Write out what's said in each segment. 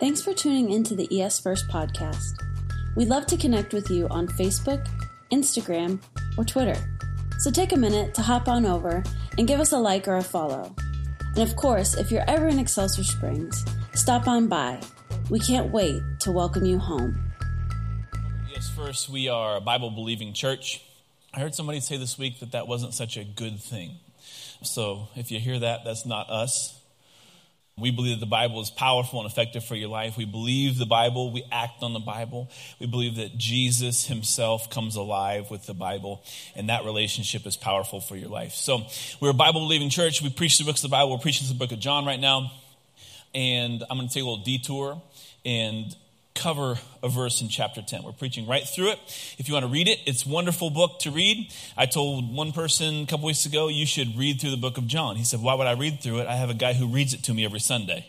Thanks for tuning into the ES First podcast. We'd love to connect with you on Facebook, Instagram, or Twitter. So take a minute to hop on over and give us a like or a follow. And of course, if you're ever in Excelsior Springs, stop on by. We can't wait to welcome you home. Yes, first, we are a Bible believing church. I heard somebody say this week that that wasn't such a good thing. So if you hear that, that's not us. We believe that the Bible is powerful and effective for your life. We believe the Bible. We act on the Bible. We believe that Jesus himself comes alive with the Bible, and that relationship is powerful for your life. So we're a Bible believing church. We preach the books of the Bible. We're preaching the book of John right now. And I'm going to take a little detour and cover a verse in chapter 10. We're preaching right through it. If you want to read it, it's wonderful book to read. I told one person a couple weeks ago, you should read through the book of John. He said, Why would I read through it? I have a guy who reads it to me every Sunday.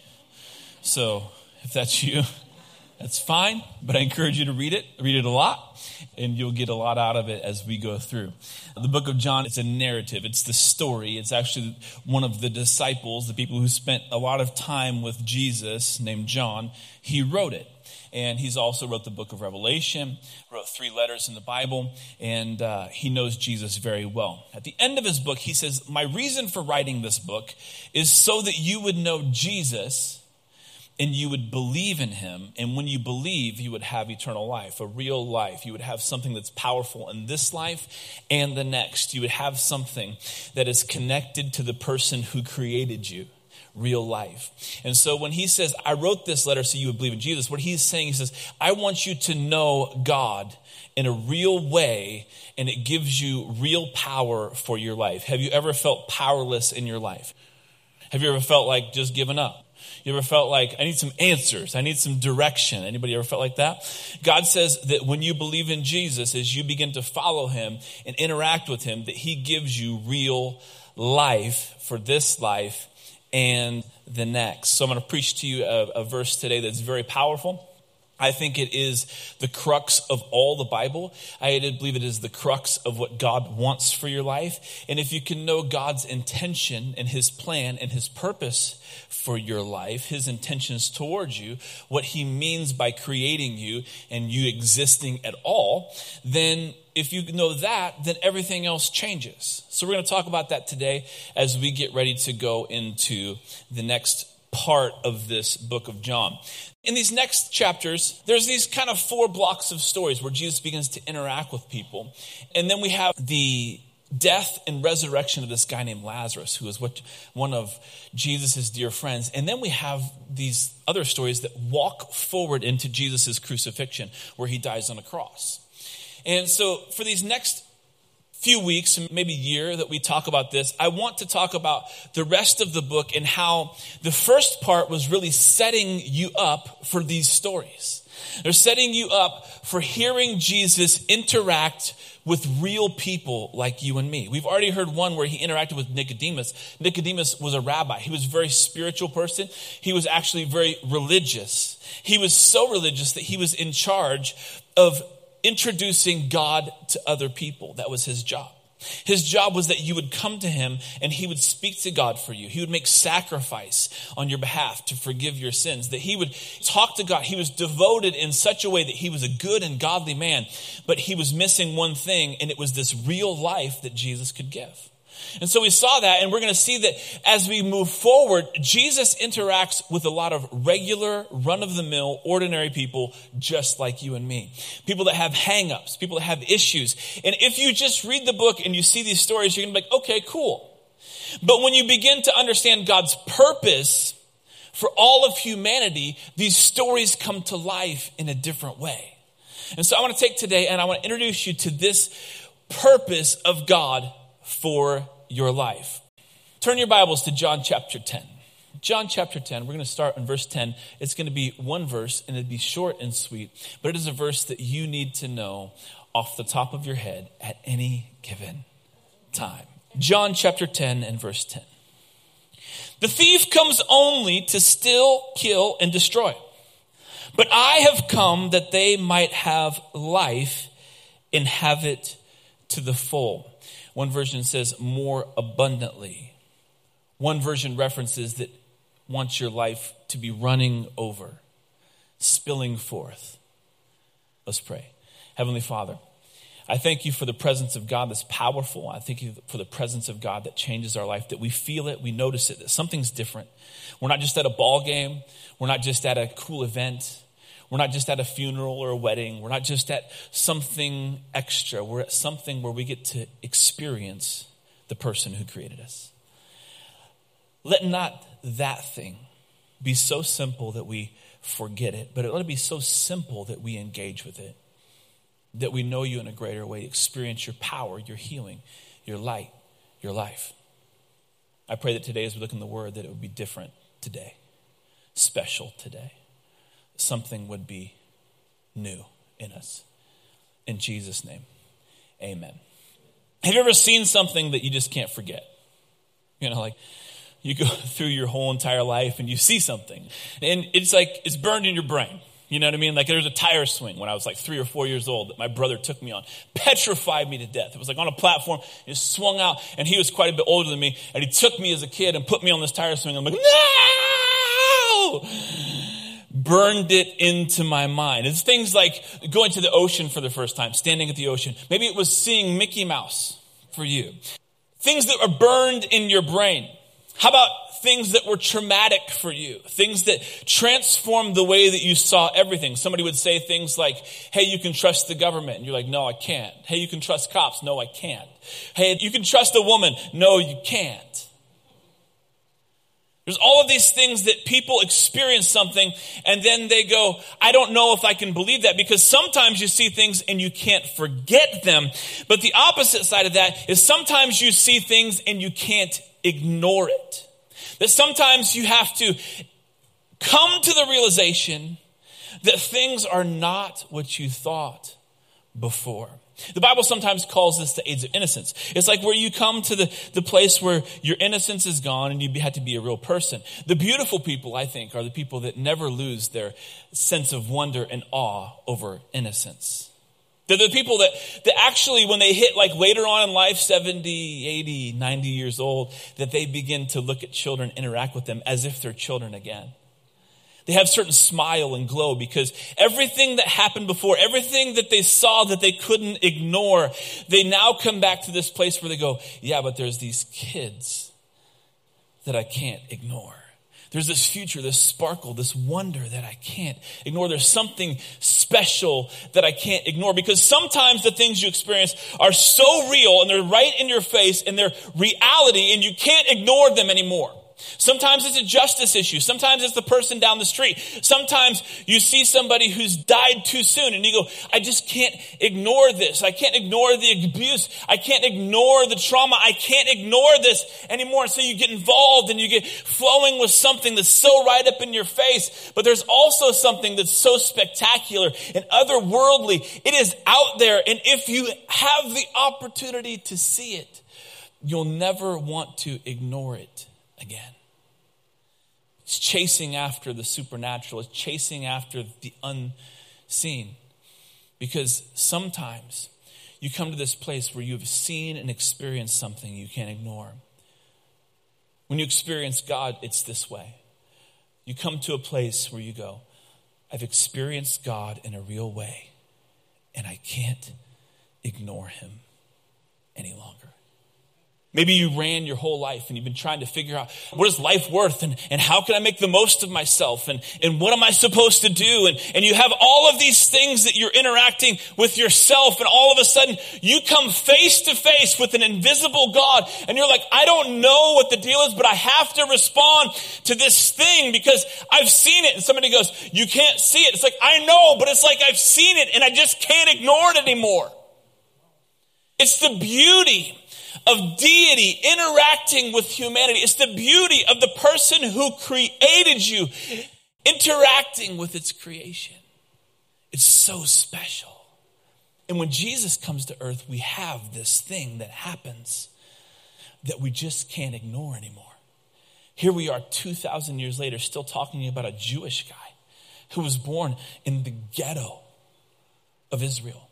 So if that's you, that's fine, but I encourage you to read it. Read it a lot, and you'll get a lot out of it as we go through. The book of John, it's a narrative, it's the story. It's actually one of the disciples, the people who spent a lot of time with Jesus, named John, he wrote it and he's also wrote the book of Revelation, wrote three letters in the Bible, and uh, he knows Jesus very well. At the end of his book, he says, My reason for writing this book is so that you would know Jesus and you would believe in him. And when you believe, you would have eternal life, a real life. You would have something that's powerful in this life and the next. You would have something that is connected to the person who created you real life. And so when he says, I wrote this letter so you would believe in Jesus, what he's saying, he says, I want you to know God in a real way, and it gives you real power for your life. Have you ever felt powerless in your life? Have you ever felt like just giving up? You ever felt like I need some answers? I need some direction. Anybody ever felt like that? God says that when you believe in Jesus, as you begin to follow him and interact with him, that he gives you real life for this life and the next. So I'm going to preach to you a, a verse today that's very powerful. I think it is the crux of all the Bible. I believe it is the crux of what God wants for your life. And if you can know God's intention and his plan and his purpose for your life, his intentions towards you, what he means by creating you and you existing at all, then if you know that, then everything else changes. So we're going to talk about that today as we get ready to go into the next part of this book of John. In these next chapters, there's these kind of four blocks of stories where Jesus begins to interact with people. And then we have the death and resurrection of this guy named Lazarus, who is what, one of Jesus' dear friends. And then we have these other stories that walk forward into Jesus' crucifixion, where he dies on a cross. And so for these next few weeks, maybe year that we talk about this, I want to talk about the rest of the book and how the first part was really setting you up for these stories. They're setting you up for hearing Jesus interact with real people like you and me. We've already heard one where he interacted with Nicodemus. Nicodemus was a rabbi. He was a very spiritual person. He was actually very religious. He was so religious that he was in charge of introducing God to other people. That was his job. His job was that you would come to him and he would speak to God for you. He would make sacrifice on your behalf to forgive your sins. That he would talk to God. He was devoted in such a way that he was a good and godly man, but he was missing one thing, and it was this real life that Jesus could give. And so we saw that, and we're going to see that as we move forward, Jesus interacts with a lot of regular, run of the mill, ordinary people just like you and me. People that have hangups, people that have issues. And if you just read the book and you see these stories, you're going to be like, okay, cool. But when you begin to understand God's purpose for all of humanity, these stories come to life in a different way. And so I want to take today and I want to introduce you to this purpose of God for your life. Turn your Bibles to John chapter 10. John chapter 10, we're going to start in verse 10. It's going to be one verse and it'll be short and sweet, but it is a verse that you need to know off the top of your head at any given time. John chapter 10 and verse 10. The thief comes only to steal, kill, and destroy. But I have come that they might have life and have it to the full. One version says more abundantly. One version references that wants your life to be running over. spilling forth. Let's pray. Heavenly Father, I thank you for the presence of God that's powerful. I thank you for the presence of God that changes our life, that we feel it, we notice it, that something's different. We're not just at a ball game, we're not just at a cool event, we're not just at a funeral or a wedding, we're not just at something extra, we're at something where we get to experience the person who created us. Let not that thing be so simple that we forget it, but let it be so simple that we engage with it that we know you in a greater way, experience your power, your healing, your light, your life. I pray that today, as we look in the Word, that it would be different today, special today. Something would be new in us. In Jesus' name, amen. Have you ever seen something that you just can't forget? You know, like you go through your whole entire life and you see something, and it's like it's burned in your brain. You know what I mean? Like there was a tire swing when I was like three or four years old that my brother took me on, petrified me to death. It was like on a platform, it swung out, and he was quite a bit older than me, and he took me as a kid and put me on this tire swing. I'm like, no! Burned it into my mind. It's things like going to the ocean for the first time, standing at the ocean. Maybe it was seeing Mickey Mouse for you. Things that are burned in your brain. How about things that were traumatic for you, things that transformed the way that you saw everything. Somebody would say things like, hey, you can trust the government. And you're like, no, I can't. Hey, you can trust cops. No, I can't. Hey, you can trust a woman. No, you can't. There's all of these things that people experience something and then they go, I don't know if I can believe that because sometimes you see things and you can't forget them. But the opposite side of that is sometimes you see things and you can't ignore it. That sometimes you have to come to the realization that things are not what you thought before. The Bible sometimes calls this the age of innocence. It's like where you come to the, the place where your innocence is gone and you had to be a real person. The beautiful people, I think, are the people that never lose their sense of wonder and awe over innocence. They're the people that, that actually, when they hit like later on in life, 70, 80, 90 years old, that they begin to look at children, interact with them as if they're children again. They have certain smile and glow because everything that happened before, everything that they saw that they couldn't ignore, they now come back to this place where they go, yeah, but there's these kids that I can't ignore. There's this future, this sparkle, this wonder that I can't ignore. There's something special that I can't ignore because sometimes the things you experience are so real and they're right in your face and they're reality and you can't ignore them anymore. Sometimes it's a justice issue. Sometimes it's the person down the street. Sometimes you see somebody who's died too soon and you go, I just can't ignore this. I can't ignore the abuse. I can't ignore the trauma. I can't ignore this anymore. So you get involved and you get flowing with something that's so right up in your face. But there's also something that's so spectacular and otherworldly. It is out there. And if you have the opportunity to see it, you'll never want to ignore it again. It's chasing after the supernatural, it's chasing after the unseen. Because sometimes you come to this place where you've seen and experienced something you can't ignore. When you experience God, it's this way. You come to a place where you go, I've experienced God in a real way, and I can't ignore him any longer. Maybe you ran your whole life and you've been trying to figure out what is life worth and, and how can I make the most of myself and, and what am I supposed to do? And, and you have all of these things that you're interacting with yourself and all of a sudden you come face to face with an invisible God and you're like, I don't know what the deal is, but I have to respond to this thing because I've seen it. And somebody goes, you can't see it. It's like, I know, but it's like I've seen it and I just can't ignore it anymore. It's the beauty of deity interacting with humanity. It's the beauty of the person who created you interacting with its creation. It's so special. And when Jesus comes to earth, we have this thing that happens that we just can't ignore anymore. Here we are 2,000 years later, still talking about a Jewish guy who was born in the ghetto of Israel.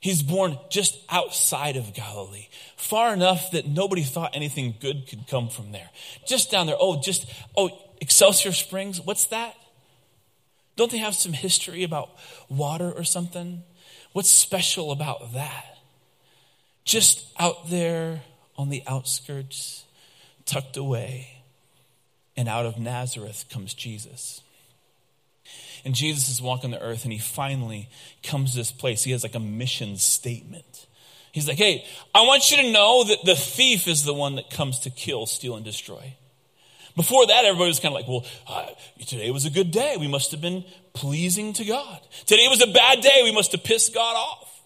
He's born just outside of Galilee, far enough that nobody thought anything good could come from there. Just down there. Oh, just, oh, Excelsior Springs, what's that? Don't they have some history about water or something? What's special about that? Just out there on the outskirts, tucked away, and out of Nazareth comes Jesus. And Jesus is walking the earth and he finally comes to this place. He has like a mission statement. He's like, hey, I want you to know that the thief is the one that comes to kill, steal, and destroy. Before that, everybody was kind of like, well, uh, today was a good day. We must have been pleasing to God. Today was a bad day. We must have pissed God off.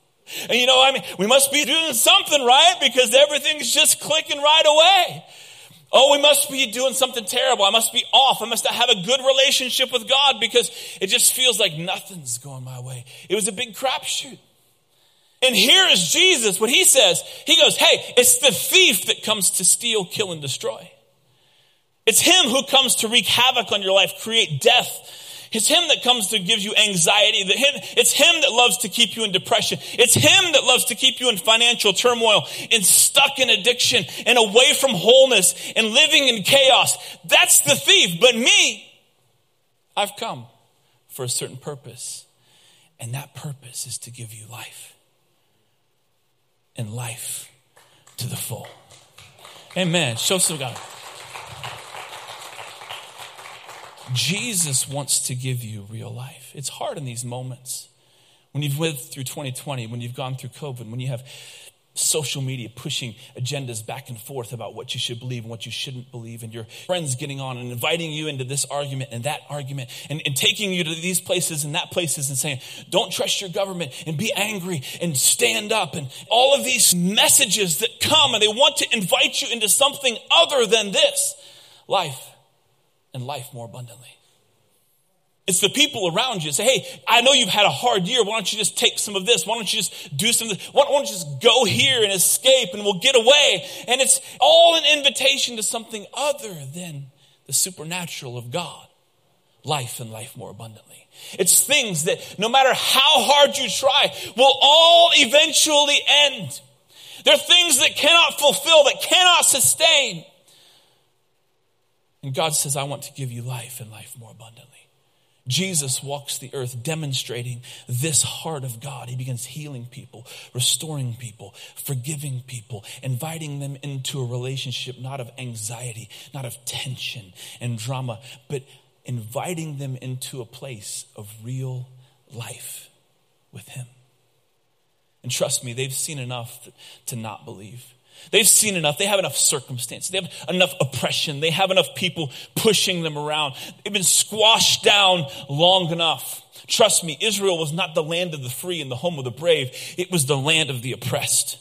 And you know, I mean, we must be doing something right because everything's just clicking right away. Oh, we must be doing something terrible. I must be off. I must not have a good relationship with God because it just feels like nothing's going my way. It was a big crapshoot. And here is Jesus, what he says. He goes, Hey, it's the thief that comes to steal, kill, and destroy. It's him who comes to wreak havoc on your life, create death. It's him that comes to give you anxiety. It's him that loves to keep you in depression. It's him that loves to keep you in financial turmoil and stuck in addiction and away from wholeness and living in chaos. That's the thief. But me, I've come for a certain purpose. And that purpose is to give you life and life to the full. Amen. Show some God. Jesus wants to give you real life. It's hard in these moments. When you've lived through 2020, when you've gone through COVID, when you have social media pushing agendas back and forth about what you should believe and what you shouldn't believe, and your friends getting on and inviting you into this argument and that argument, and, and taking you to these places and that places and saying, don't trust your government and be angry and stand up, and all of these messages that come and they want to invite you into something other than this life and life more abundantly. It's the people around you say, hey, I know you've had a hard year. Why don't you just take some of this? Why don't you just do some Why don't you just go here and escape and we'll get away? And it's all an invitation to something other than the supernatural of God. Life and life more abundantly. It's things that no matter how hard you try will all eventually end. They're things that cannot fulfill, that cannot sustain. And God says, I want to give you life and life more abundantly. Jesus walks the earth demonstrating this heart of God. He begins healing people, restoring people, forgiving people, inviting them into a relationship not of anxiety, not of tension and drama, but inviting them into a place of real life with Him. And trust me, they've seen enough to not believe. They've seen enough. They have enough circumstance. They have enough oppression. They have enough people pushing them around. They've been squashed down long enough. Trust me, Israel was not the land of the free and the home of the brave. It was the land of the oppressed.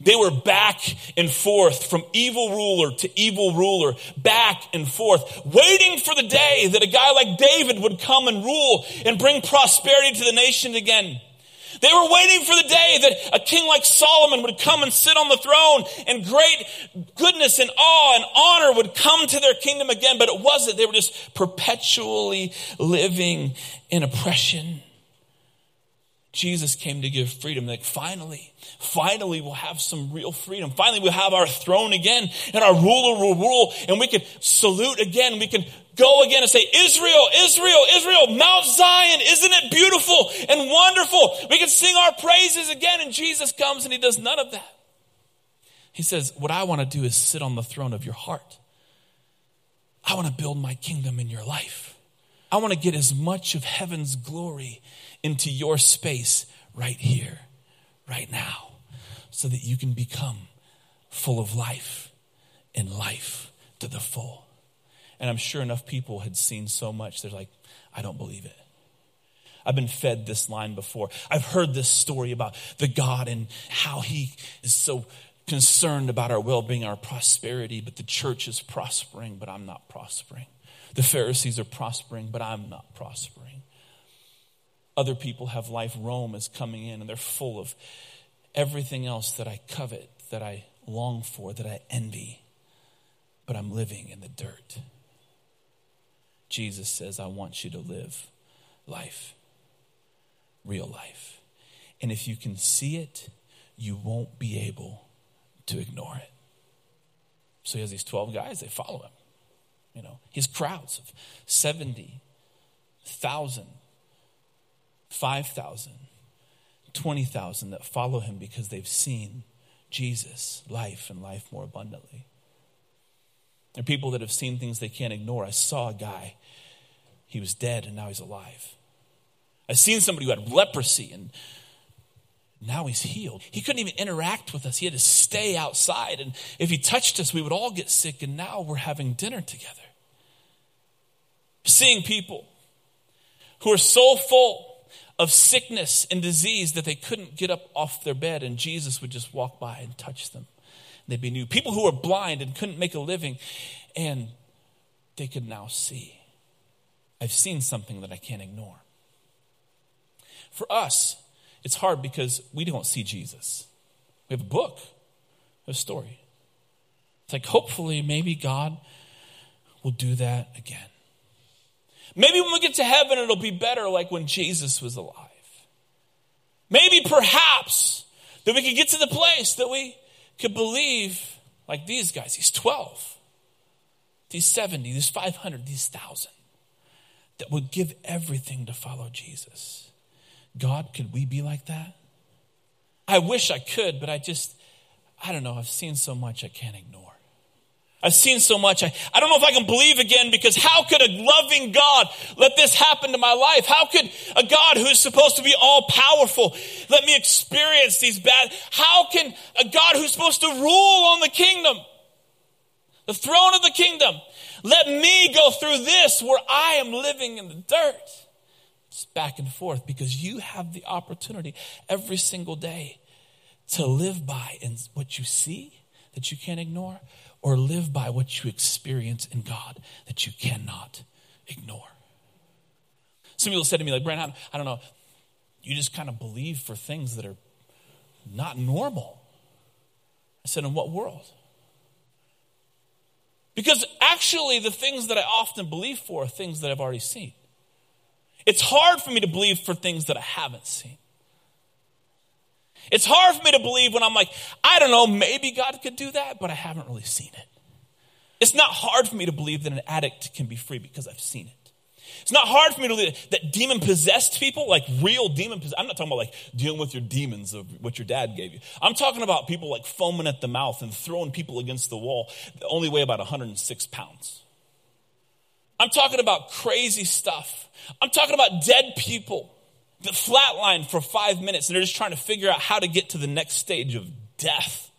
They were back and forth from evil ruler to evil ruler, back and forth, waiting for the day that a guy like David would come and rule and bring prosperity to the nation again. They were waiting for the day that a king like Solomon would come and sit on the throne and great goodness and awe and honor would come to their kingdom again, but it wasn't. They were just perpetually living in oppression. Jesus came to give freedom. Like, finally, finally, we'll have some real freedom. Finally, we'll have our throne again, and our ruler will rule, and we can salute again. We can go again and say, Israel, Israel, Israel, Mount Zion, isn't it beautiful and wonderful? We can sing our praises again, and Jesus comes and he does none of that. He says, What I want to do is sit on the throne of your heart. I want to build my kingdom in your life. I want to get as much of heaven's glory into your space right here, right now, so that you can become full of life and life to the full. And I'm sure enough people had seen so much, they're like, I don't believe it. I've been fed this line before. I've heard this story about the God and how he is so concerned about our well being, our prosperity, but the church is prospering, but I'm not prospering. The Pharisees are prospering, but I'm not prospering. Other people have life. Rome is coming in, and they're full of everything else that I covet, that I long for, that I envy, but I'm living in the dirt. Jesus says, I want you to live life, real life. And if you can see it, you won't be able to ignore it. So he has these 12 guys, they follow him. You know, his crowds of 70, thousand, five thousand, twenty thousand that follow him because they've seen Jesus, life and life more abundantly. There are people that have seen things they can't ignore. I saw a guy, he was dead and now he's alive. I've seen somebody who had leprosy and now he's healed. He couldn't even interact with us. He had to stay outside. And if he touched us, we would all get sick. And now we're having dinner together. Seeing people who are so full of sickness and disease that they couldn't get up off their bed, and Jesus would just walk by and touch them. And They'd be new. People who were blind and couldn't make a living, and they could now see. I've seen something that I can't ignore. For us, it's hard because we don't see Jesus. We have a book, a story. It's like, hopefully, maybe God will do that again. Maybe when we get to heaven, it'll be better like when Jesus was alive. Maybe perhaps that we could get to the place that we could believe like these guys, these 12, these 70, these 500, these 1,000, that would give everything to follow Jesus. God, could we be like that? I wish I could, but I just, I don't know. I've seen so much I can't ignore. I've seen so much. I, I don't know if I can believe again because how could a loving God let this happen to my life? How could a God who's supposed to be all powerful let me experience these bad? How can a God who's supposed to rule on the kingdom, the throne of the kingdom, let me go through this where I am living in the dirt? It's back and forth because you have the opportunity every single day to live by in what you see that you can't ignore or live by what you experience in God that you cannot ignore. Some people said to me, like, Brent, I don't know, you just kind of believe for things that are not normal. I said, in what world? Because actually, the things that I often believe for are things that I've already seen. It's hard for me to believe for things that I haven't seen. It's hard for me to believe when I'm like, I don't know, maybe God could do that, but I haven't really seen it. It's not hard for me to believe that an addict can be free because I've seen it. It's not hard for me to believe that demon possessed people, like real demon possessed, I'm not talking about like dealing with your demons of what your dad gave you. I'm talking about people like foaming at the mouth and throwing people against the wall that only weigh about 106 pounds. I'm talking about crazy stuff. I'm talking about dead people the flatline for five minutes and they're just trying to figure out how to get to the next stage of death,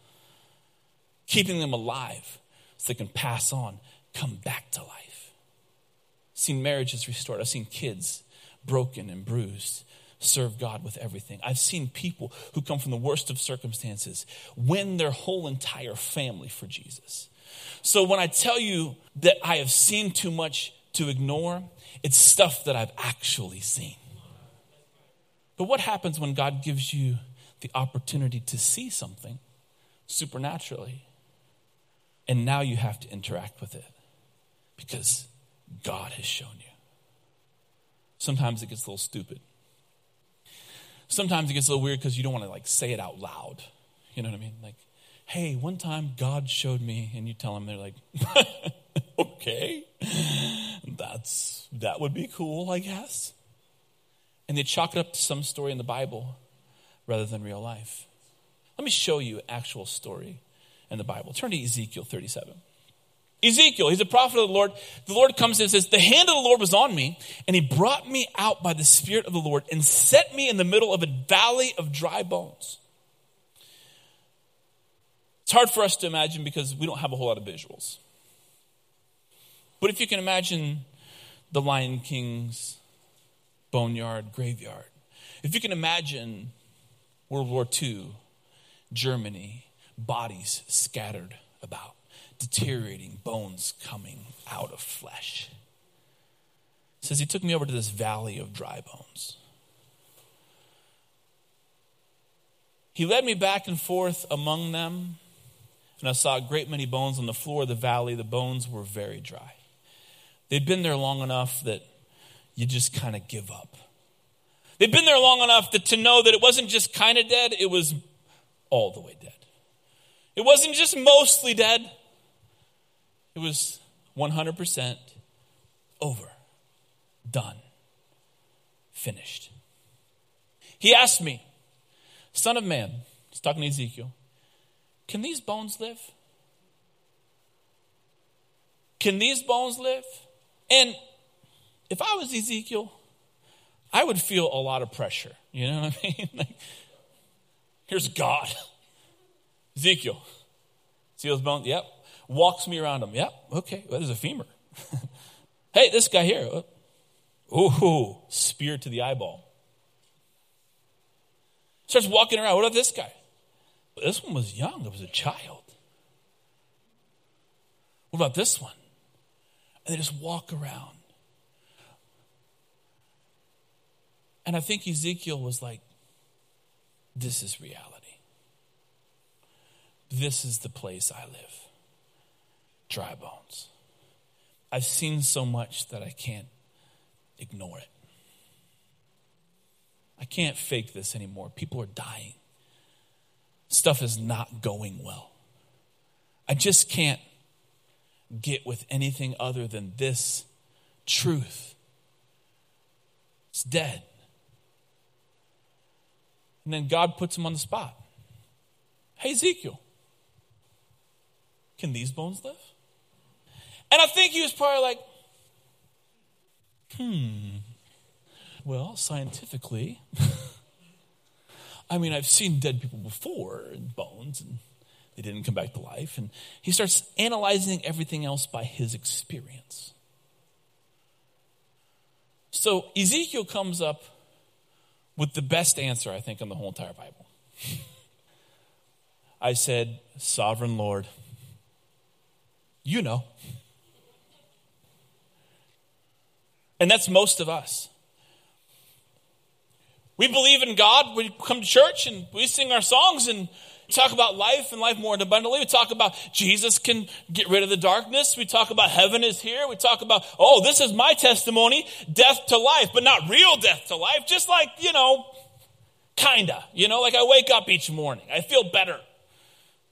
keeping them alive so they can pass on, come back to life. I've seen marriages restored. I've seen kids broken and bruised serve God with everything. I've seen people who come from the worst of circumstances win their whole entire family for Jesus. So when I tell you that I have seen too much to ignore, it's stuff that I've actually seen. But what happens when God gives you the opportunity to see something supernaturally? And now you have to interact with it because God has shown you. Sometimes it gets a little stupid. Sometimes it gets a little weird because you don't want to like say it out loud. You know what I mean? Like, hey, one time God showed me, and you tell them, they're like, okay, that's that would be cool, I guess and they chalk it up to some story in the Bible rather than real life. Let me show you actual story in the Bible. Turn to Ezekiel 37. Ezekiel, he's a prophet of the Lord. The Lord comes and says, The hand of the Lord was on me, and he brought me out by the Spirit of the Lord and set me in the middle of a valley of dry bones. It's hard for us to imagine because we don't have a whole lot of visuals. But if you can imagine the Lion King's boneyard, graveyard. If you can imagine World War II, Germany, bodies scattered about, deteriorating, bones coming out of flesh. It says he took me over to this valley of dry bones. He led me back and forth among them, and I saw a great many bones on the floor of the valley. The bones were very dry. They'd been there long enough that you just kind of give up. They've been there long enough to, to know that it wasn't just kind of dead, it was all the way dead. It wasn't just mostly dead, it was 100% over, done, finished. He asked me, Son of man, he's talking to Ezekiel, can these bones live? Can these bones live? And if I was Ezekiel, I would feel a lot of pressure. You know what I mean? like, here's God. Ezekiel. See those bones? Yep. Walks me around them. Yep. Okay. Well, there's a femur. hey, this guy here. Ooh, spear to the eyeball. Starts walking around. What about this guy? This one was young. It was a child. What about this one? And they just walk around. And I think Ezekiel was like, this is reality. This is the place I live. Dry bones. I've seen so much that I can't ignore it. I can't fake this anymore. People are dying. Stuff is not going well. I just can't get with anything other than this truth. It's dead. And then God puts him on the spot. Hey, Ezekiel, can these bones live? And I think he was probably like, hmm, well, scientifically, I mean, I've seen dead people before and bones, and they didn't come back to life. And he starts analyzing everything else by his experience. So Ezekiel comes up with the best answer, I think, in the whole entire Bible. I said, Sovereign Lord, you know. And that's most of us. We believe in God. We come to church and we sing our songs and talk about life and life more abundantly. We talk about Jesus can get rid of the darkness. We talk about heaven is here. We talk about, oh, this is my testimony, death to life, but not real death to life. Just like, you know, kinda, you know, like I wake up each morning. I feel better.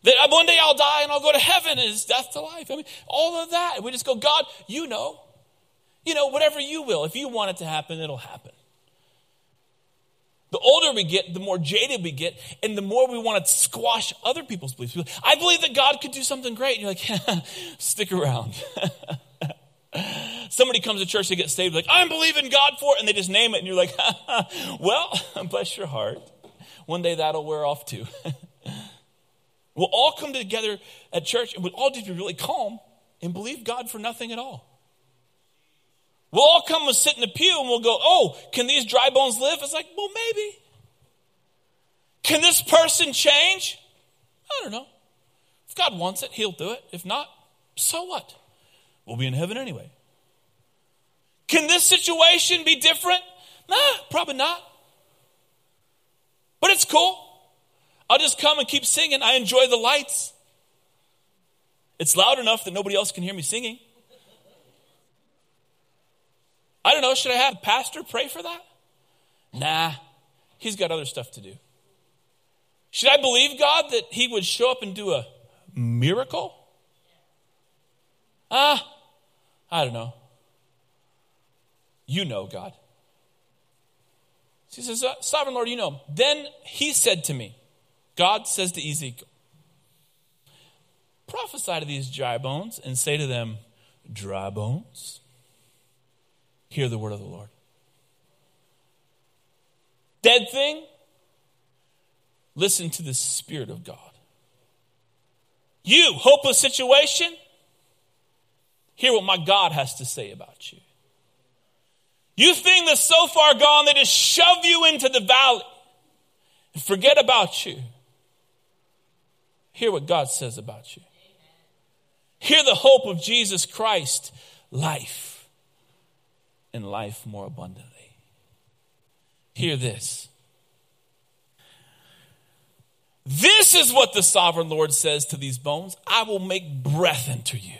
That one day I'll die and I'll go to heaven is death to life. I mean, all of that. We just go, God, you know. You know, whatever you will. If you want it to happen, it'll happen. The older we get, the more jaded we get, and the more we want to squash other people's beliefs. I believe that God could do something great. And you're like, stick around. Somebody comes to church, they get saved, like, I'm believing God for it, and they just name it, and you're like, well, bless your heart. One day that'll wear off too. we'll all come together at church, and we'll all just be really calm and believe God for nothing at all. We'll all come and sit in the pew and we'll go, Oh, can these dry bones live? It's like, Well, maybe. Can this person change? I don't know. If God wants it, He'll do it. If not, so what? We'll be in heaven anyway. Can this situation be different? Nah, probably not. But it's cool. I'll just come and keep singing. I enjoy the lights. It's loud enough that nobody else can hear me singing. I don't know, should I have pastor pray for that? Nah, he's got other stuff to do. Should I believe God that he would show up and do a miracle? Ah, I don't know. You know, God. He says, Sovereign Lord, you know. Then he said to me, God says to Ezekiel, prophesy to these dry bones and say to them, dry bones hear the word of the Lord. Dead thing, listen to the Spirit of God. You, hopeless situation, hear what my God has to say about you. You thing that's so far gone, they just shove you into the valley and forget about you. Hear what God says about you. Hear the hope of Jesus Christ, life and life more abundantly. Hear this. This is what the sovereign Lord says to these bones I will make breath into you,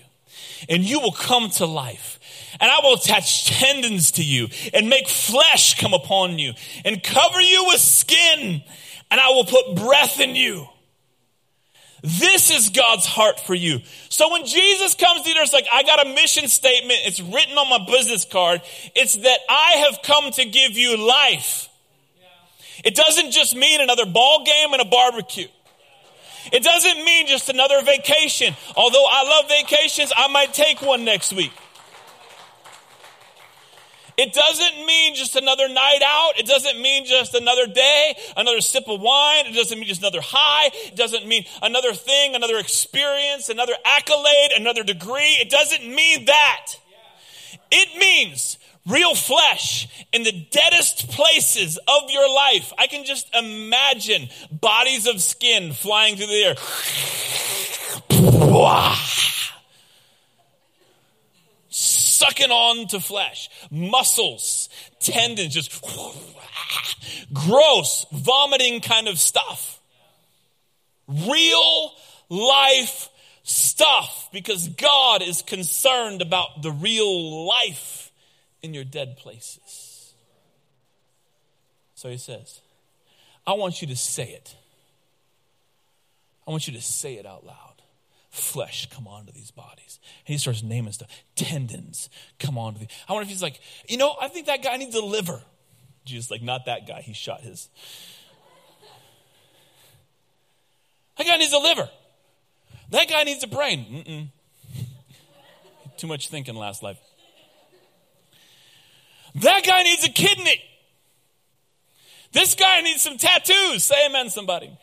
and you will come to life. And I will attach tendons to you, and make flesh come upon you, and cover you with skin, and I will put breath in you. This is God's heart for you. So when Jesus comes to you, it's like, I got a mission statement. It's written on my business card. It's that I have come to give you life. It doesn't just mean another ball game and a barbecue. It doesn't mean just another vacation. Although I love vacations, I might take one next week. It doesn't mean just another night out. It doesn't mean just another day, another sip of wine. It doesn't mean just another high. It doesn't mean another thing, another experience, another accolade, another degree. It doesn't mean that. It means real flesh in the deadest places of your life. I can just imagine bodies of skin flying through the air sucking on to flesh, muscles, tendons, just gross, vomiting kind of stuff. Real life stuff because God is concerned about the real life in your dead places. So he says, I want you to say it. I want you to say it out loud flesh come onto these bodies. He starts naming stuff. Tendons come the. I wonder if he's like, you know, I think that guy needs a liver. Jesus, like, not that guy. He shot his. That guy needs a liver. That guy needs a brain. Mm-mm. Too much thinking last life. That guy needs a kidney. This guy needs some tattoos. Say amen, somebody.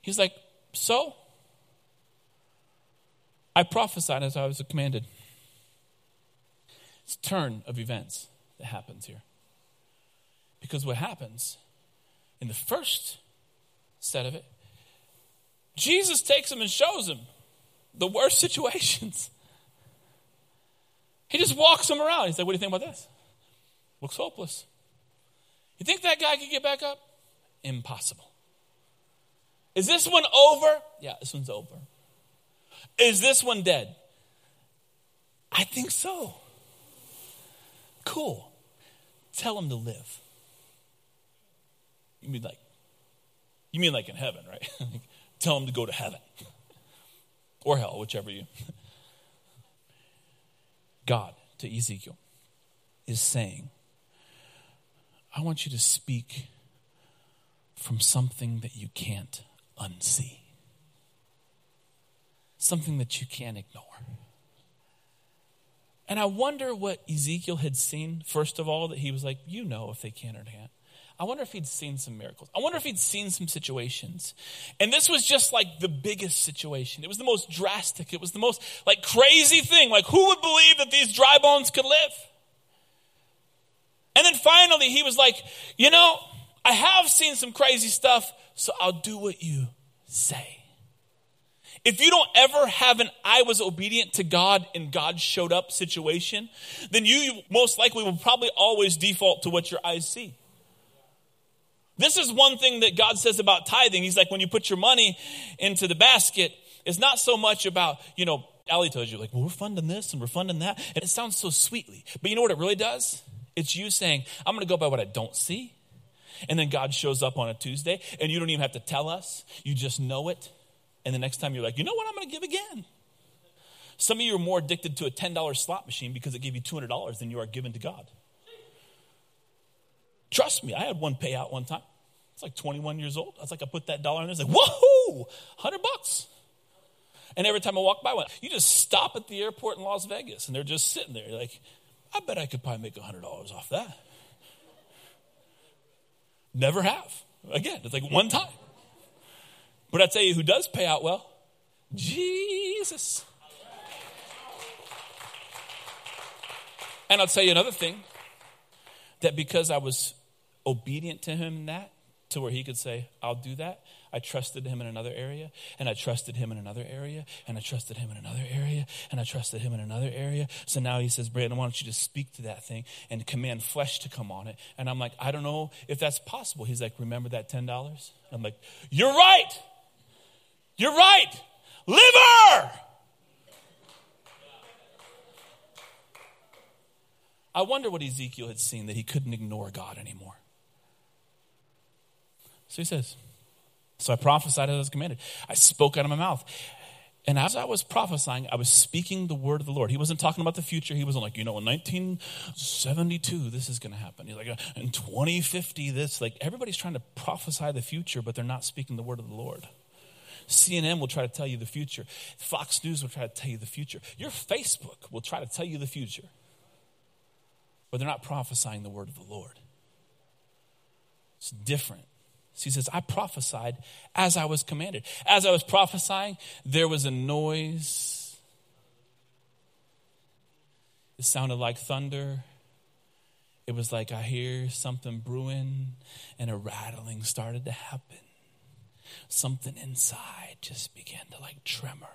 He's like, So? I prophesied as I was commanded. It's turn of events that happens here. Because what happens in the first set of it, Jesus takes him and shows him the worst situations. He just walks him around. He's like, What do you think about this? Looks hopeless. You think that guy could get back up? Impossible. Is this one over? Yeah, this one's over. Is this one dead? I think so. Cool. Tell him to live. You mean like, you mean like in heaven, right? Tell him to go to heaven or hell, whichever you. God to Ezekiel is saying, I want you to speak from something that you can't unsee, something that you can't ignore. And I wonder what Ezekiel had seen, first of all, that he was like, you know if they can or can't. I wonder if he'd seen some miracles. I wonder if he'd seen some situations. And this was just like the biggest situation. It was the most drastic. It was the most like crazy thing. Like who would believe that these dry bones could live? And then finally he was like, you know, I have seen some crazy stuff, so I'll do what you say. If you don't ever have an I was obedient to God and God showed up situation, then you most likely will probably always default to what your eyes see. This is one thing that God says about tithing. He's like, when you put your money into the basket, it's not so much about, you know, Ali tells you, like, well, we're funding this and we're funding that. And it sounds so sweetly. But you know what it really does? It's you saying, I'm going to go by what I don't see. And then God shows up on a Tuesday, and you don't even have to tell us. You just know it. And the next time you're like, you know what? I'm going to give again. Some of you are more addicted to a $10 slot machine because it gave you $200 than you are given to God. Trust me, I had one payout one time. It's like 21 years old. I was like, I put that dollar in there. It's like, whoa, 100 bucks. And every time I walk by one, you just stop at the airport in Las Vegas and they're just sitting there. You're like, I bet I could probably make $100 off that. Never have. Again, it's like one time. But I tell you who does pay out well Jesus. And I'll tell you another thing that because I was obedient to him in that, to where he could say, I'll do that, I trusted him in another area, and I trusted him in another area, and I trusted him in another area, and I trusted him in another area. So now he says, Brandon, I want you to speak to that thing and command flesh to come on it. And I'm like, I don't know if that's possible. He's like, Remember that $10? I'm like, You're right. You're right. Liver! I wonder what Ezekiel had seen that he couldn't ignore God anymore. So he says, So I prophesied as I was commanded. I spoke out of my mouth. And as I was prophesying, I was speaking the word of the Lord. He wasn't talking about the future. He wasn't like, you know, in 1972, this is going to happen. He's like, in 2050, this. Like, everybody's trying to prophesy the future, but they're not speaking the word of the Lord. CNN will try to tell you the future. Fox News will try to tell you the future. Your Facebook will try to tell you the future. But they're not prophesying the word of the Lord. It's different. So he says, I prophesied as I was commanded. As I was prophesying, there was a noise. It sounded like thunder. It was like I hear something brewing, and a rattling started to happen something inside just began to like tremor.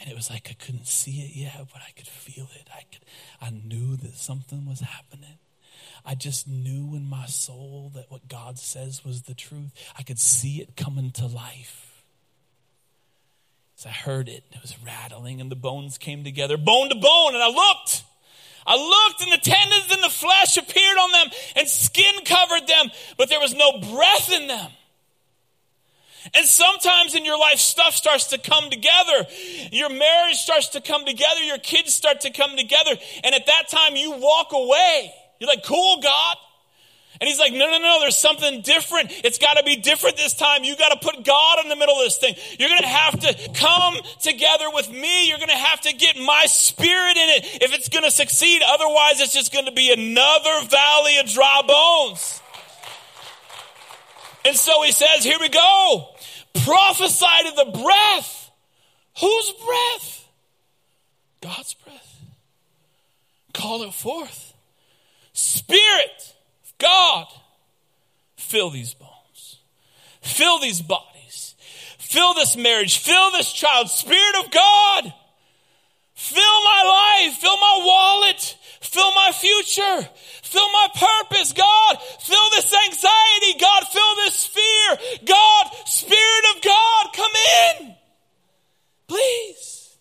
And it was like I couldn't see it yet, but I could feel it. I could I knew that something was happening. I just knew in my soul that what God says was the truth. I could see it coming to life. So I heard it, it was rattling, and the bones came together, bone to bone, and I looked. I looked, and the tendons and the flesh appeared on them, and skin covered them, but there was no breath in them. And sometimes in your life, stuff starts to come together. Your marriage starts to come together. Your kids start to come together. And at that time, you walk away. You're like, cool, God. And he's like, no, no, no, there's something different. It's got to be different this time. You got to put God in the middle of this thing. You're going to have to come together with me. You're going to have to get my spirit in it if it's going to succeed. Otherwise, it's just going to be another valley of dry bones. And so he says, Here we go. Prophesy to the breath. Whose breath? God's breath. Call it forth. Spirit of God, fill these bones, fill these bodies, fill this marriage, fill this child. Spirit of God, fill my life, fill my wallet, fill my future, Fill my purpose, God. Fill this anxiety, God. Fill this fear, God. Spirit of God, come in. Please.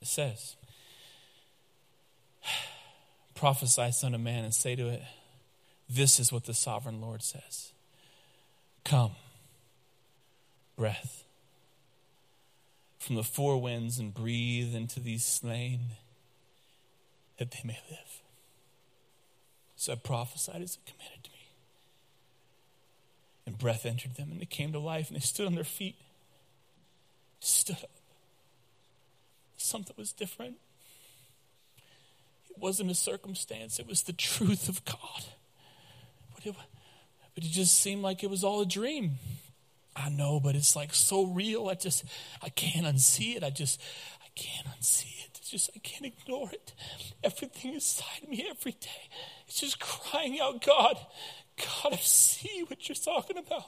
It says, prophesy, son of man, and say to it, This is what the sovereign Lord says Come, breath from the four winds, and breathe into these slain that they may live. So I prophesied as it commanded to me. And breath entered them, and they came to life, and they stood on their feet. Stood up. Something was different. It wasn't a circumstance, it was the truth of God. But it, but it just seemed like it was all a dream. I know, but it's like so real. I just, I can't unsee it. I just, I can't unsee it. It's just, I can't ignore it. Everything inside me every day it's just crying out, God, God, I see what you're talking about.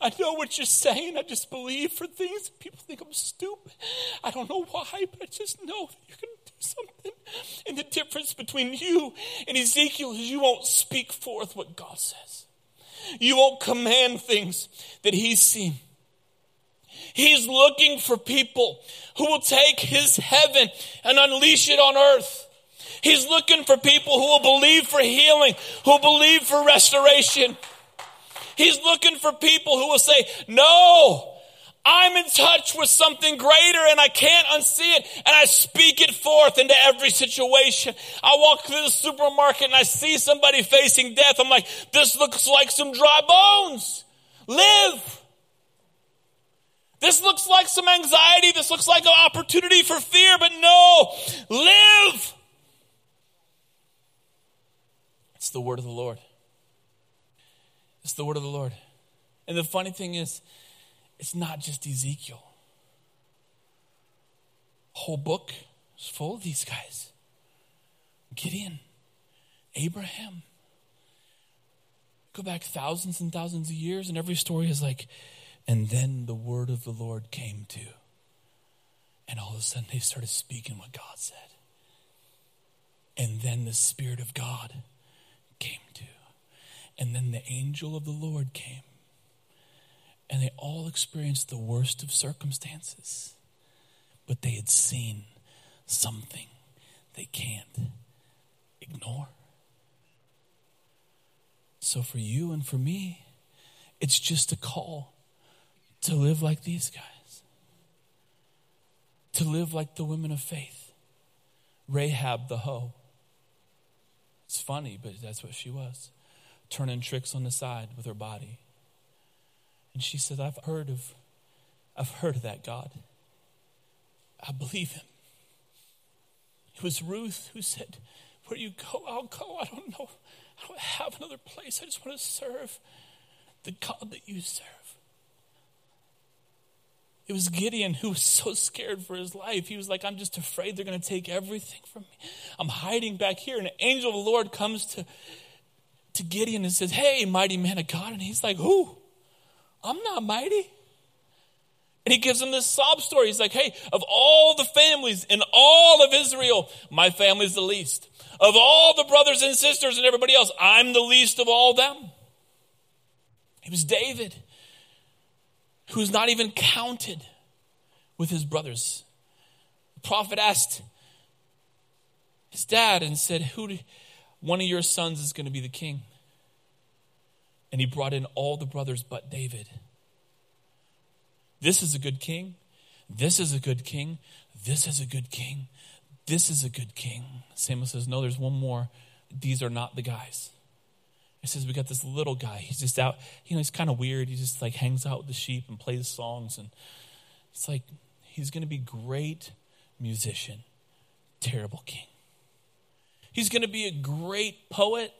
I know what you're saying. I just believe for things. People think I'm stupid. I don't know why, but I just know that you're going to do something. And the difference between you and Ezekiel is you won't speak forth what God says. You won't command things that he's seen. He's looking for people who will take his heaven and unleash it on earth. He's looking for people who will believe for healing, who believe for restoration. He's looking for people who will say, No, I'm in touch with something greater and I can't unsee it. And I speak it forth into every situation. I walk through the supermarket and I see somebody facing death. I'm like, This looks like some dry bones. Live. This looks like some anxiety. This looks like an opportunity for fear, but no, live. It's the word of the Lord. It's the word of the Lord. And the funny thing is, it's not just Ezekiel. Whole book is full of these guys. Gideon, Abraham. Go back thousands and thousands of years, and every story is like, and then the word of the Lord came to. And all of a sudden they started speaking what God said. And then the Spirit of God came to. And then the angel of the Lord came. And they all experienced the worst of circumstances. But they had seen something they can't ignore. So for you and for me, It's just a call to live like these guys, to live like the women of faith. Rahab the hoe. It's funny, but that's what she was. Turning tricks on the side with her body. And she said, I've heard of I've heard of that God. I believe him. It was Ruth who said, Where you go, I'll go. I don't know. I don't have another place. I just want to serve the God that you serve. It was Gideon who was so scared for his life. He was like, I'm just afraid they're going to take everything from me. I'm hiding back here. And an angel of the Lord comes to, to Gideon and says, Hey, mighty man of God. And he's like, Who? I'm not mighty. And he gives him this sob story. He's like, hey, of all the families in all of Israel, my family's the least. Of all the brothers and sisters and everybody else, I'm the least of all them. It was David, who's not even counted with his brothers. The prophet asked his dad and said, Who do, one of your sons is going to be the king? And he brought in all the brothers but David. This is a good king. This is a good king. This is a good king. This is a good king. Samuel says, No, there's one more. These are not the guys. It says we got this little guy. He's just out, you know, he's kind of weird. He just like hangs out with the sheep and plays songs. And it's like he's going to be great musician, terrible king. He's going to be a great poet,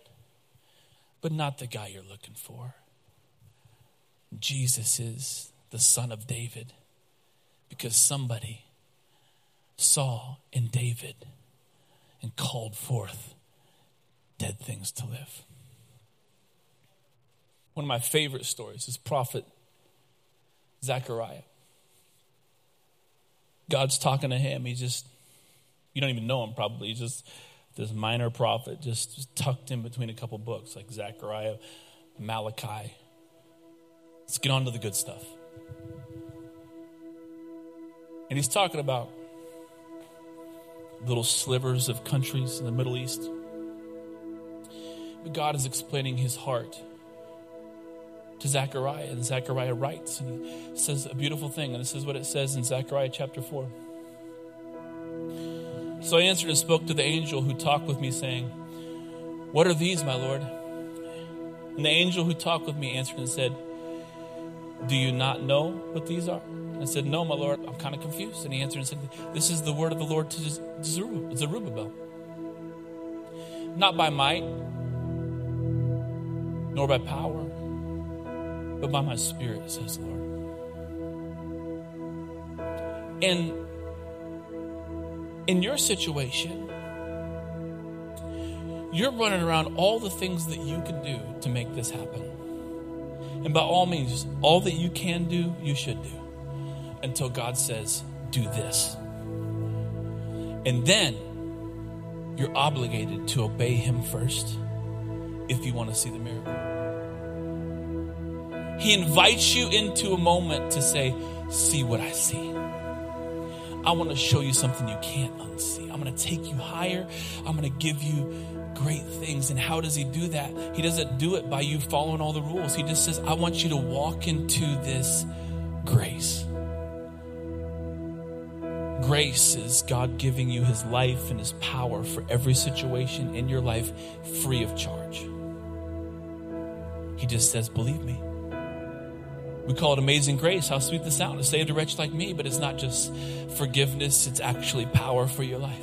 but not the guy you're looking for. Jesus is the son of David because somebody saw in David and called forth dead things to live. One of my favorite stories is prophet Zechariah. God's talking to him. He's just, you don't even know him probably. He's just this minor prophet, just, just tucked in between a couple books like Zechariah, Malachi. Let's get on to the good stuff. And he's talking about little slivers of countries in the Middle East. But God is explaining his heart to Zechariah, and Zechariah writes, and says a beautiful thing, and this is what it says in Zechariah chapter 4. So I answered and spoke to the angel who talked with me, saying, What are these, my Lord? And the angel who talked with me answered and said, Do you not know what these are? I said, No, my Lord, I'm kind of confused. And he answered and said, This is the word of the Lord to Zerubbabel. Not by might, nor by power, but by my spirit, says the Lord. And in your situation, you're running around all the things that you can do to make this happen. And by all means, all that you can do, you should do until God says, do this. And then you're obligated to obey Him first if you want to see the miracle. He invites you into a moment to say, See what I see. I want to show you something you can't unsee. I'm going to take you higher. I'm going to give you great things. And how does He do that? He doesn't do it by you following all the rules. He just says, I want you to walk into this grace. Grace is God giving you His life and His power for every situation in your life free of charge. He just says, Believe me. We call it amazing grace. How sweet the sound to save a wretch like me, but it's not just forgiveness, it's actually power for your life.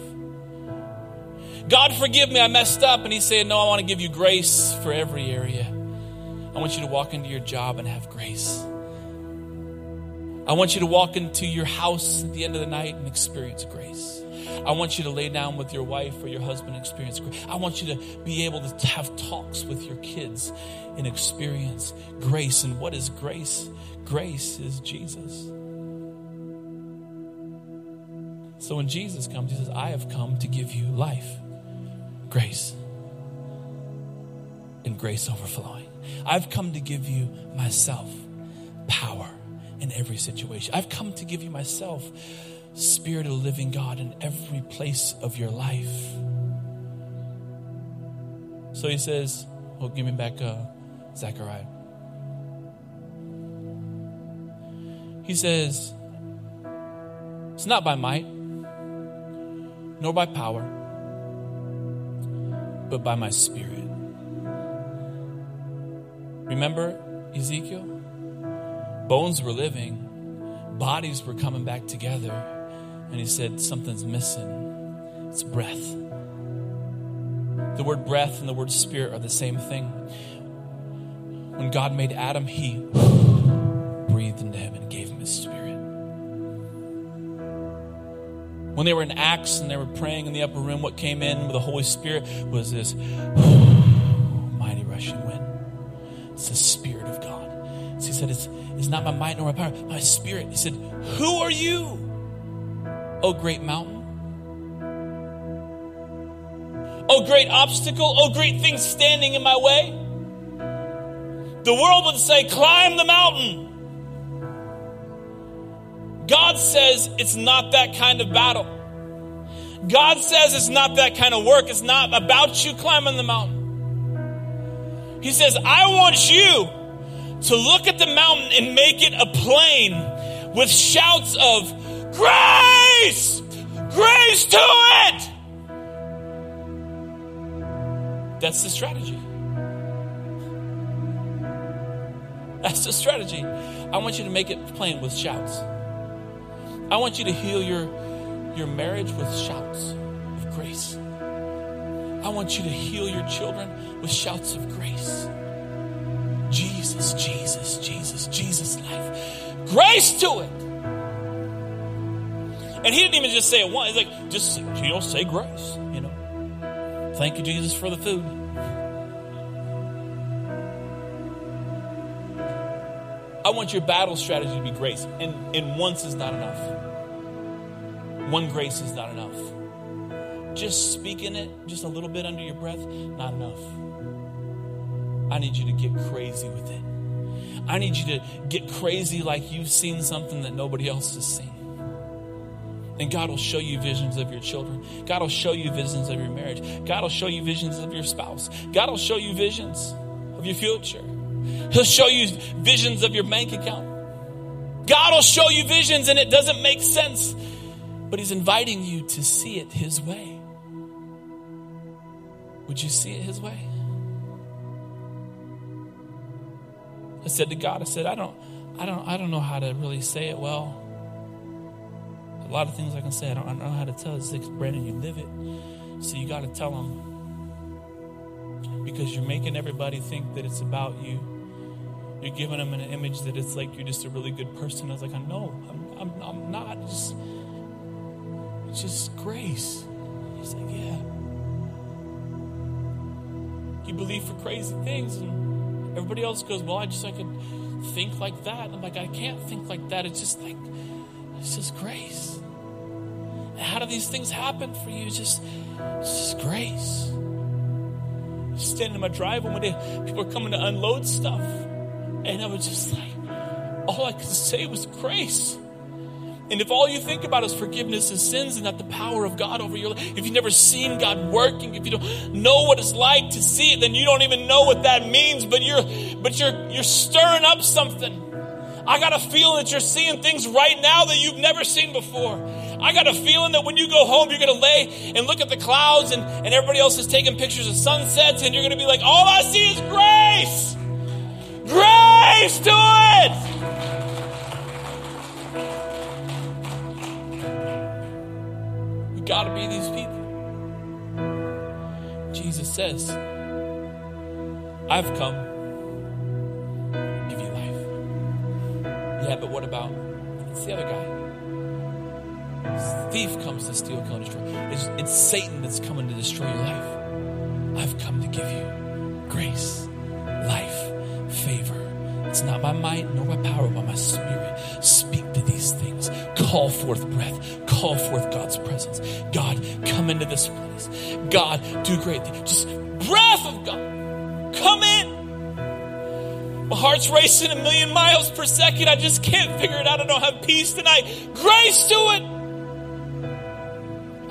God, forgive me, I messed up. And He's saying, No, I want to give you grace for every area. I want you to walk into your job and have grace. I want you to walk into your house at the end of the night and experience grace. I want you to lay down with your wife or your husband and experience grace. I want you to be able to have talks with your kids and experience grace. And what is grace? Grace is Jesus. So when Jesus comes, he says, I have come to give you life, grace, and grace overflowing. I've come to give you myself, power in every situation. I've come to give you myself, Spirit of the living God, in every place of your life. So he says, Well, give me back uh, Zechariah. He says, It's not by might, nor by power, but by my spirit. Remember Ezekiel? Bones were living, bodies were coming back together, and he said, Something's missing. It's breath. The word breath and the word spirit are the same thing. When God made Adam, he breathed into him and gave him his spirit. When they were in Acts and they were praying in the upper room, what came in with the Holy Spirit was this mighty rushing wind. It's the Spirit of God. So he said, it's, it's not my might nor my power, my spirit. He said, Who are you, O great mountain? Oh, great obstacle. Oh, great thing standing in my way. The world would say, Climb the mountain. God says it's not that kind of battle. God says it's not that kind of work. It's not about you climbing the mountain. He says, I want you to look at the mountain and make it a plain with shouts of grace, grace to it. That's the strategy. That's the strategy. I want you to make it plain with shouts. I want you to heal your, your marriage with shouts of grace. I want you to heal your children with shouts of grace. Jesus, Jesus, Jesus, Jesus life. Grace to it. And he didn't even just say it once. He's like, just, you know, say grace, you know. Thank you, Jesus, for the food. I want your battle strategy to be grace. And, and once is not enough. One grace is not enough. Just speaking it, just a little bit under your breath, not enough. I need you to get crazy with it. I need you to get crazy like you've seen something that nobody else has seen. And God will show you visions of your children. God will show you visions of your marriage. God will show you visions of your spouse. God will show you visions of your future. He'll show you visions of your bank account. God will show you visions and it doesn't make sense, but He's inviting you to see it His way. Would you see it His way? I said to God, I said, I don't, I don't, I don't know how to really say it well. A lot of things I can say, I don't, I don't know how to tell. It's like, Brandon, you live it. So you got to tell them because you're making everybody think that it's about you. You're giving them an image that it's like you're just a really good person. I was like, I know, I'm, I'm, I'm not. Just, it's just grace. He's like, yeah. You believe for crazy things, and everybody else goes, well, I just I could think like that. I'm like, I can't think like that. It's just like it's just grace. How do these things happen for you? It's just, it's just grace. Standing in my driveway one day, people are coming to unload stuff. And I was just like, all I could say was grace. And if all you think about is forgiveness and sins and not the power of God over your life, if you've never seen God working, if you don't know what it's like to see it, then you don't even know what that means. But you're, but you're, you're stirring up something. I got a feeling that you're seeing things right now that you've never seen before. I got a feeling that when you go home, you're going to lay and look at the clouds and, and everybody else is taking pictures of sunsets and you're going to be like, all I see is grace. Grace to it. We got to be these people. Jesus says, I've come Yeah, but what about it's the other guy? thief comes to steal, kill, and destroy. It's, it's Satan that's coming to destroy your life. I've come to give you grace, life, favor. It's not by might nor by power, but by my spirit. Speak to these things. Call forth breath. Call forth God's presence. God, come into this place. God, do great things. Just breath of God. Come in. My heart's racing a million miles per second. I just can't figure it out. I don't have peace tonight. Grace to it.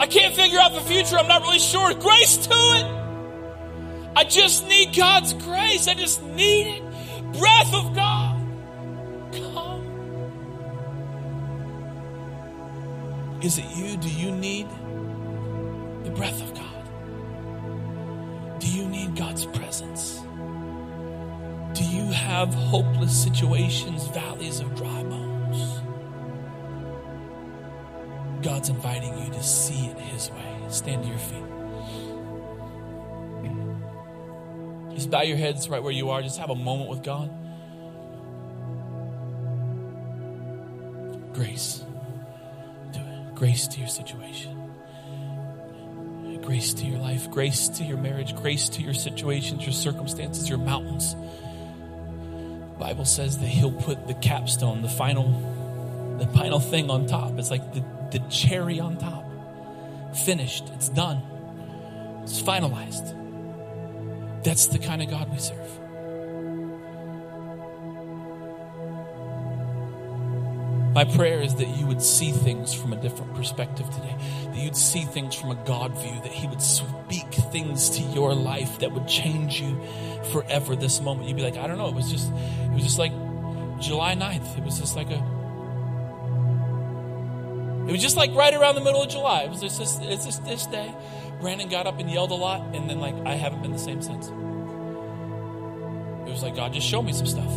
I can't figure out the future. I'm not really sure. Grace to it. I just need God's grace. I just need it. Breath of God. Come. Is it you? Do you need the breath of God? Do you need God's presence? Have hopeless situations, valleys of dry bones? God's inviting you to see it His way. Stand to your feet. Just bow your heads right where you are. Just have a moment with God. Grace. Do it. Grace to your situation. Grace to your life. Grace to your marriage. Grace to your situations, your circumstances, your mountains. Bible says that He'll put the capstone, the final, the final thing on top. It's like the, the cherry on top. Finished. It's done. It's finalized. That's the kind of God we serve. My prayer is that you would see things from a different perspective today. That you'd see things from a God view. That He would speak things to your life that would change you forever this moment. You'd be like, I don't know. It was just, it was just like July 9th. It was just like a, it was just like right around the middle of July. It was just, this, it's just this day. Brandon got up and yelled a lot, and then like I haven't been the same since. It was like God just showed me some stuff.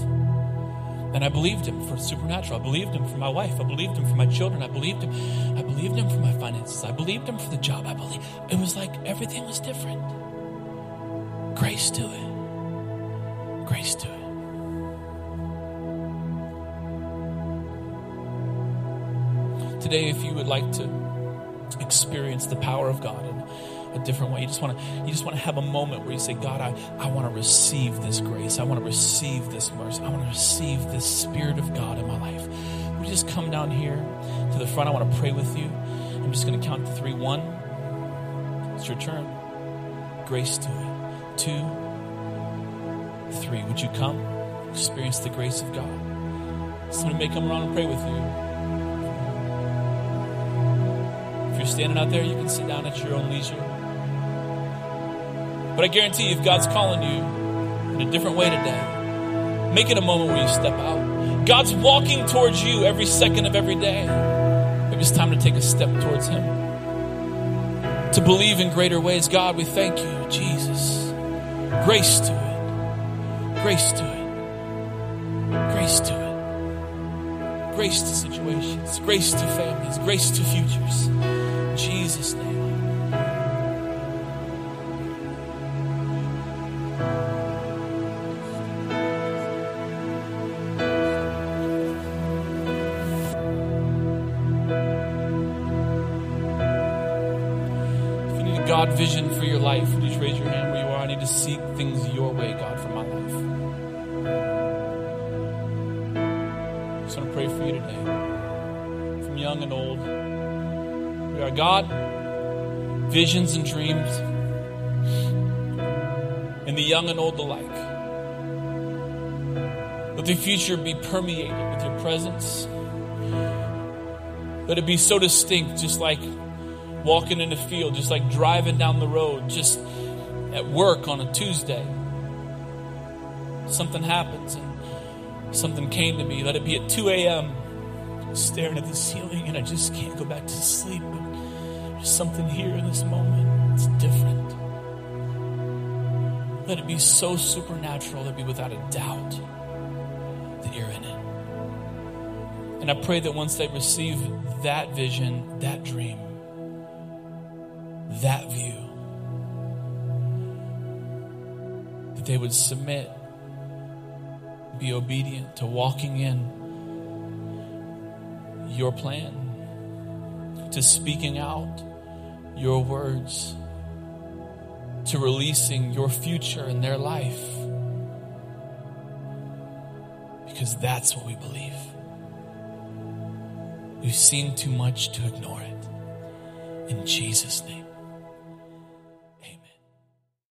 And I believed him for supernatural. I believed him for my wife. I believed him for my children. I believed him. I believed him for my finances. I believed him for the job. I believe it was like everything was different. Grace to it. Grace to it. Today, if you would like to experience the power of God in a different way, you just want to you just want to have a moment where you say, God, I, I want to receive this grace. I want to receive this mercy. I want to receive this Spirit of God in my life. We just come down here to the front. I want to pray with you. I'm just going to count to three. One, it's your turn. Grace to it. Two, three. Would you come? Experience the grace of God. Somebody may come around and pray with you. If you're standing out there, you can sit down at your own leisure. But I guarantee you, if God's calling you in a different way today, make it a moment where you step out. God's walking towards you every second of every day. Maybe it's time to take a step towards Him. To believe in greater ways. God, we thank you, Jesus. Grace to it. Grace to it. Grace to it. Grace to situations. Grace to families. Grace to futures. In Jesus' name. God vision for your life, would you just raise your hand where you are? I need to seek things your way, God, for my life. I just want to pray for you today, from young and old. We are God, visions and dreams, and the young and old alike. Let the future be permeated with your presence. Let it be so distinct, just like walking in the field, just like driving down the road, just at work on a Tuesday. Something happens and something came to me. Let it be at 2 a.m. staring at the ceiling and I just can't go back to sleep. But there's something here in this moment. It's different. Let it be so supernatural, it be without a doubt that you're in it. And I pray that once they receive that vision, that dream, that view, that they would submit, be obedient to walking in your plan, to speaking out your words, to releasing your future in their life. Because that's what we believe. We've seen too much to ignore it. In Jesus' name.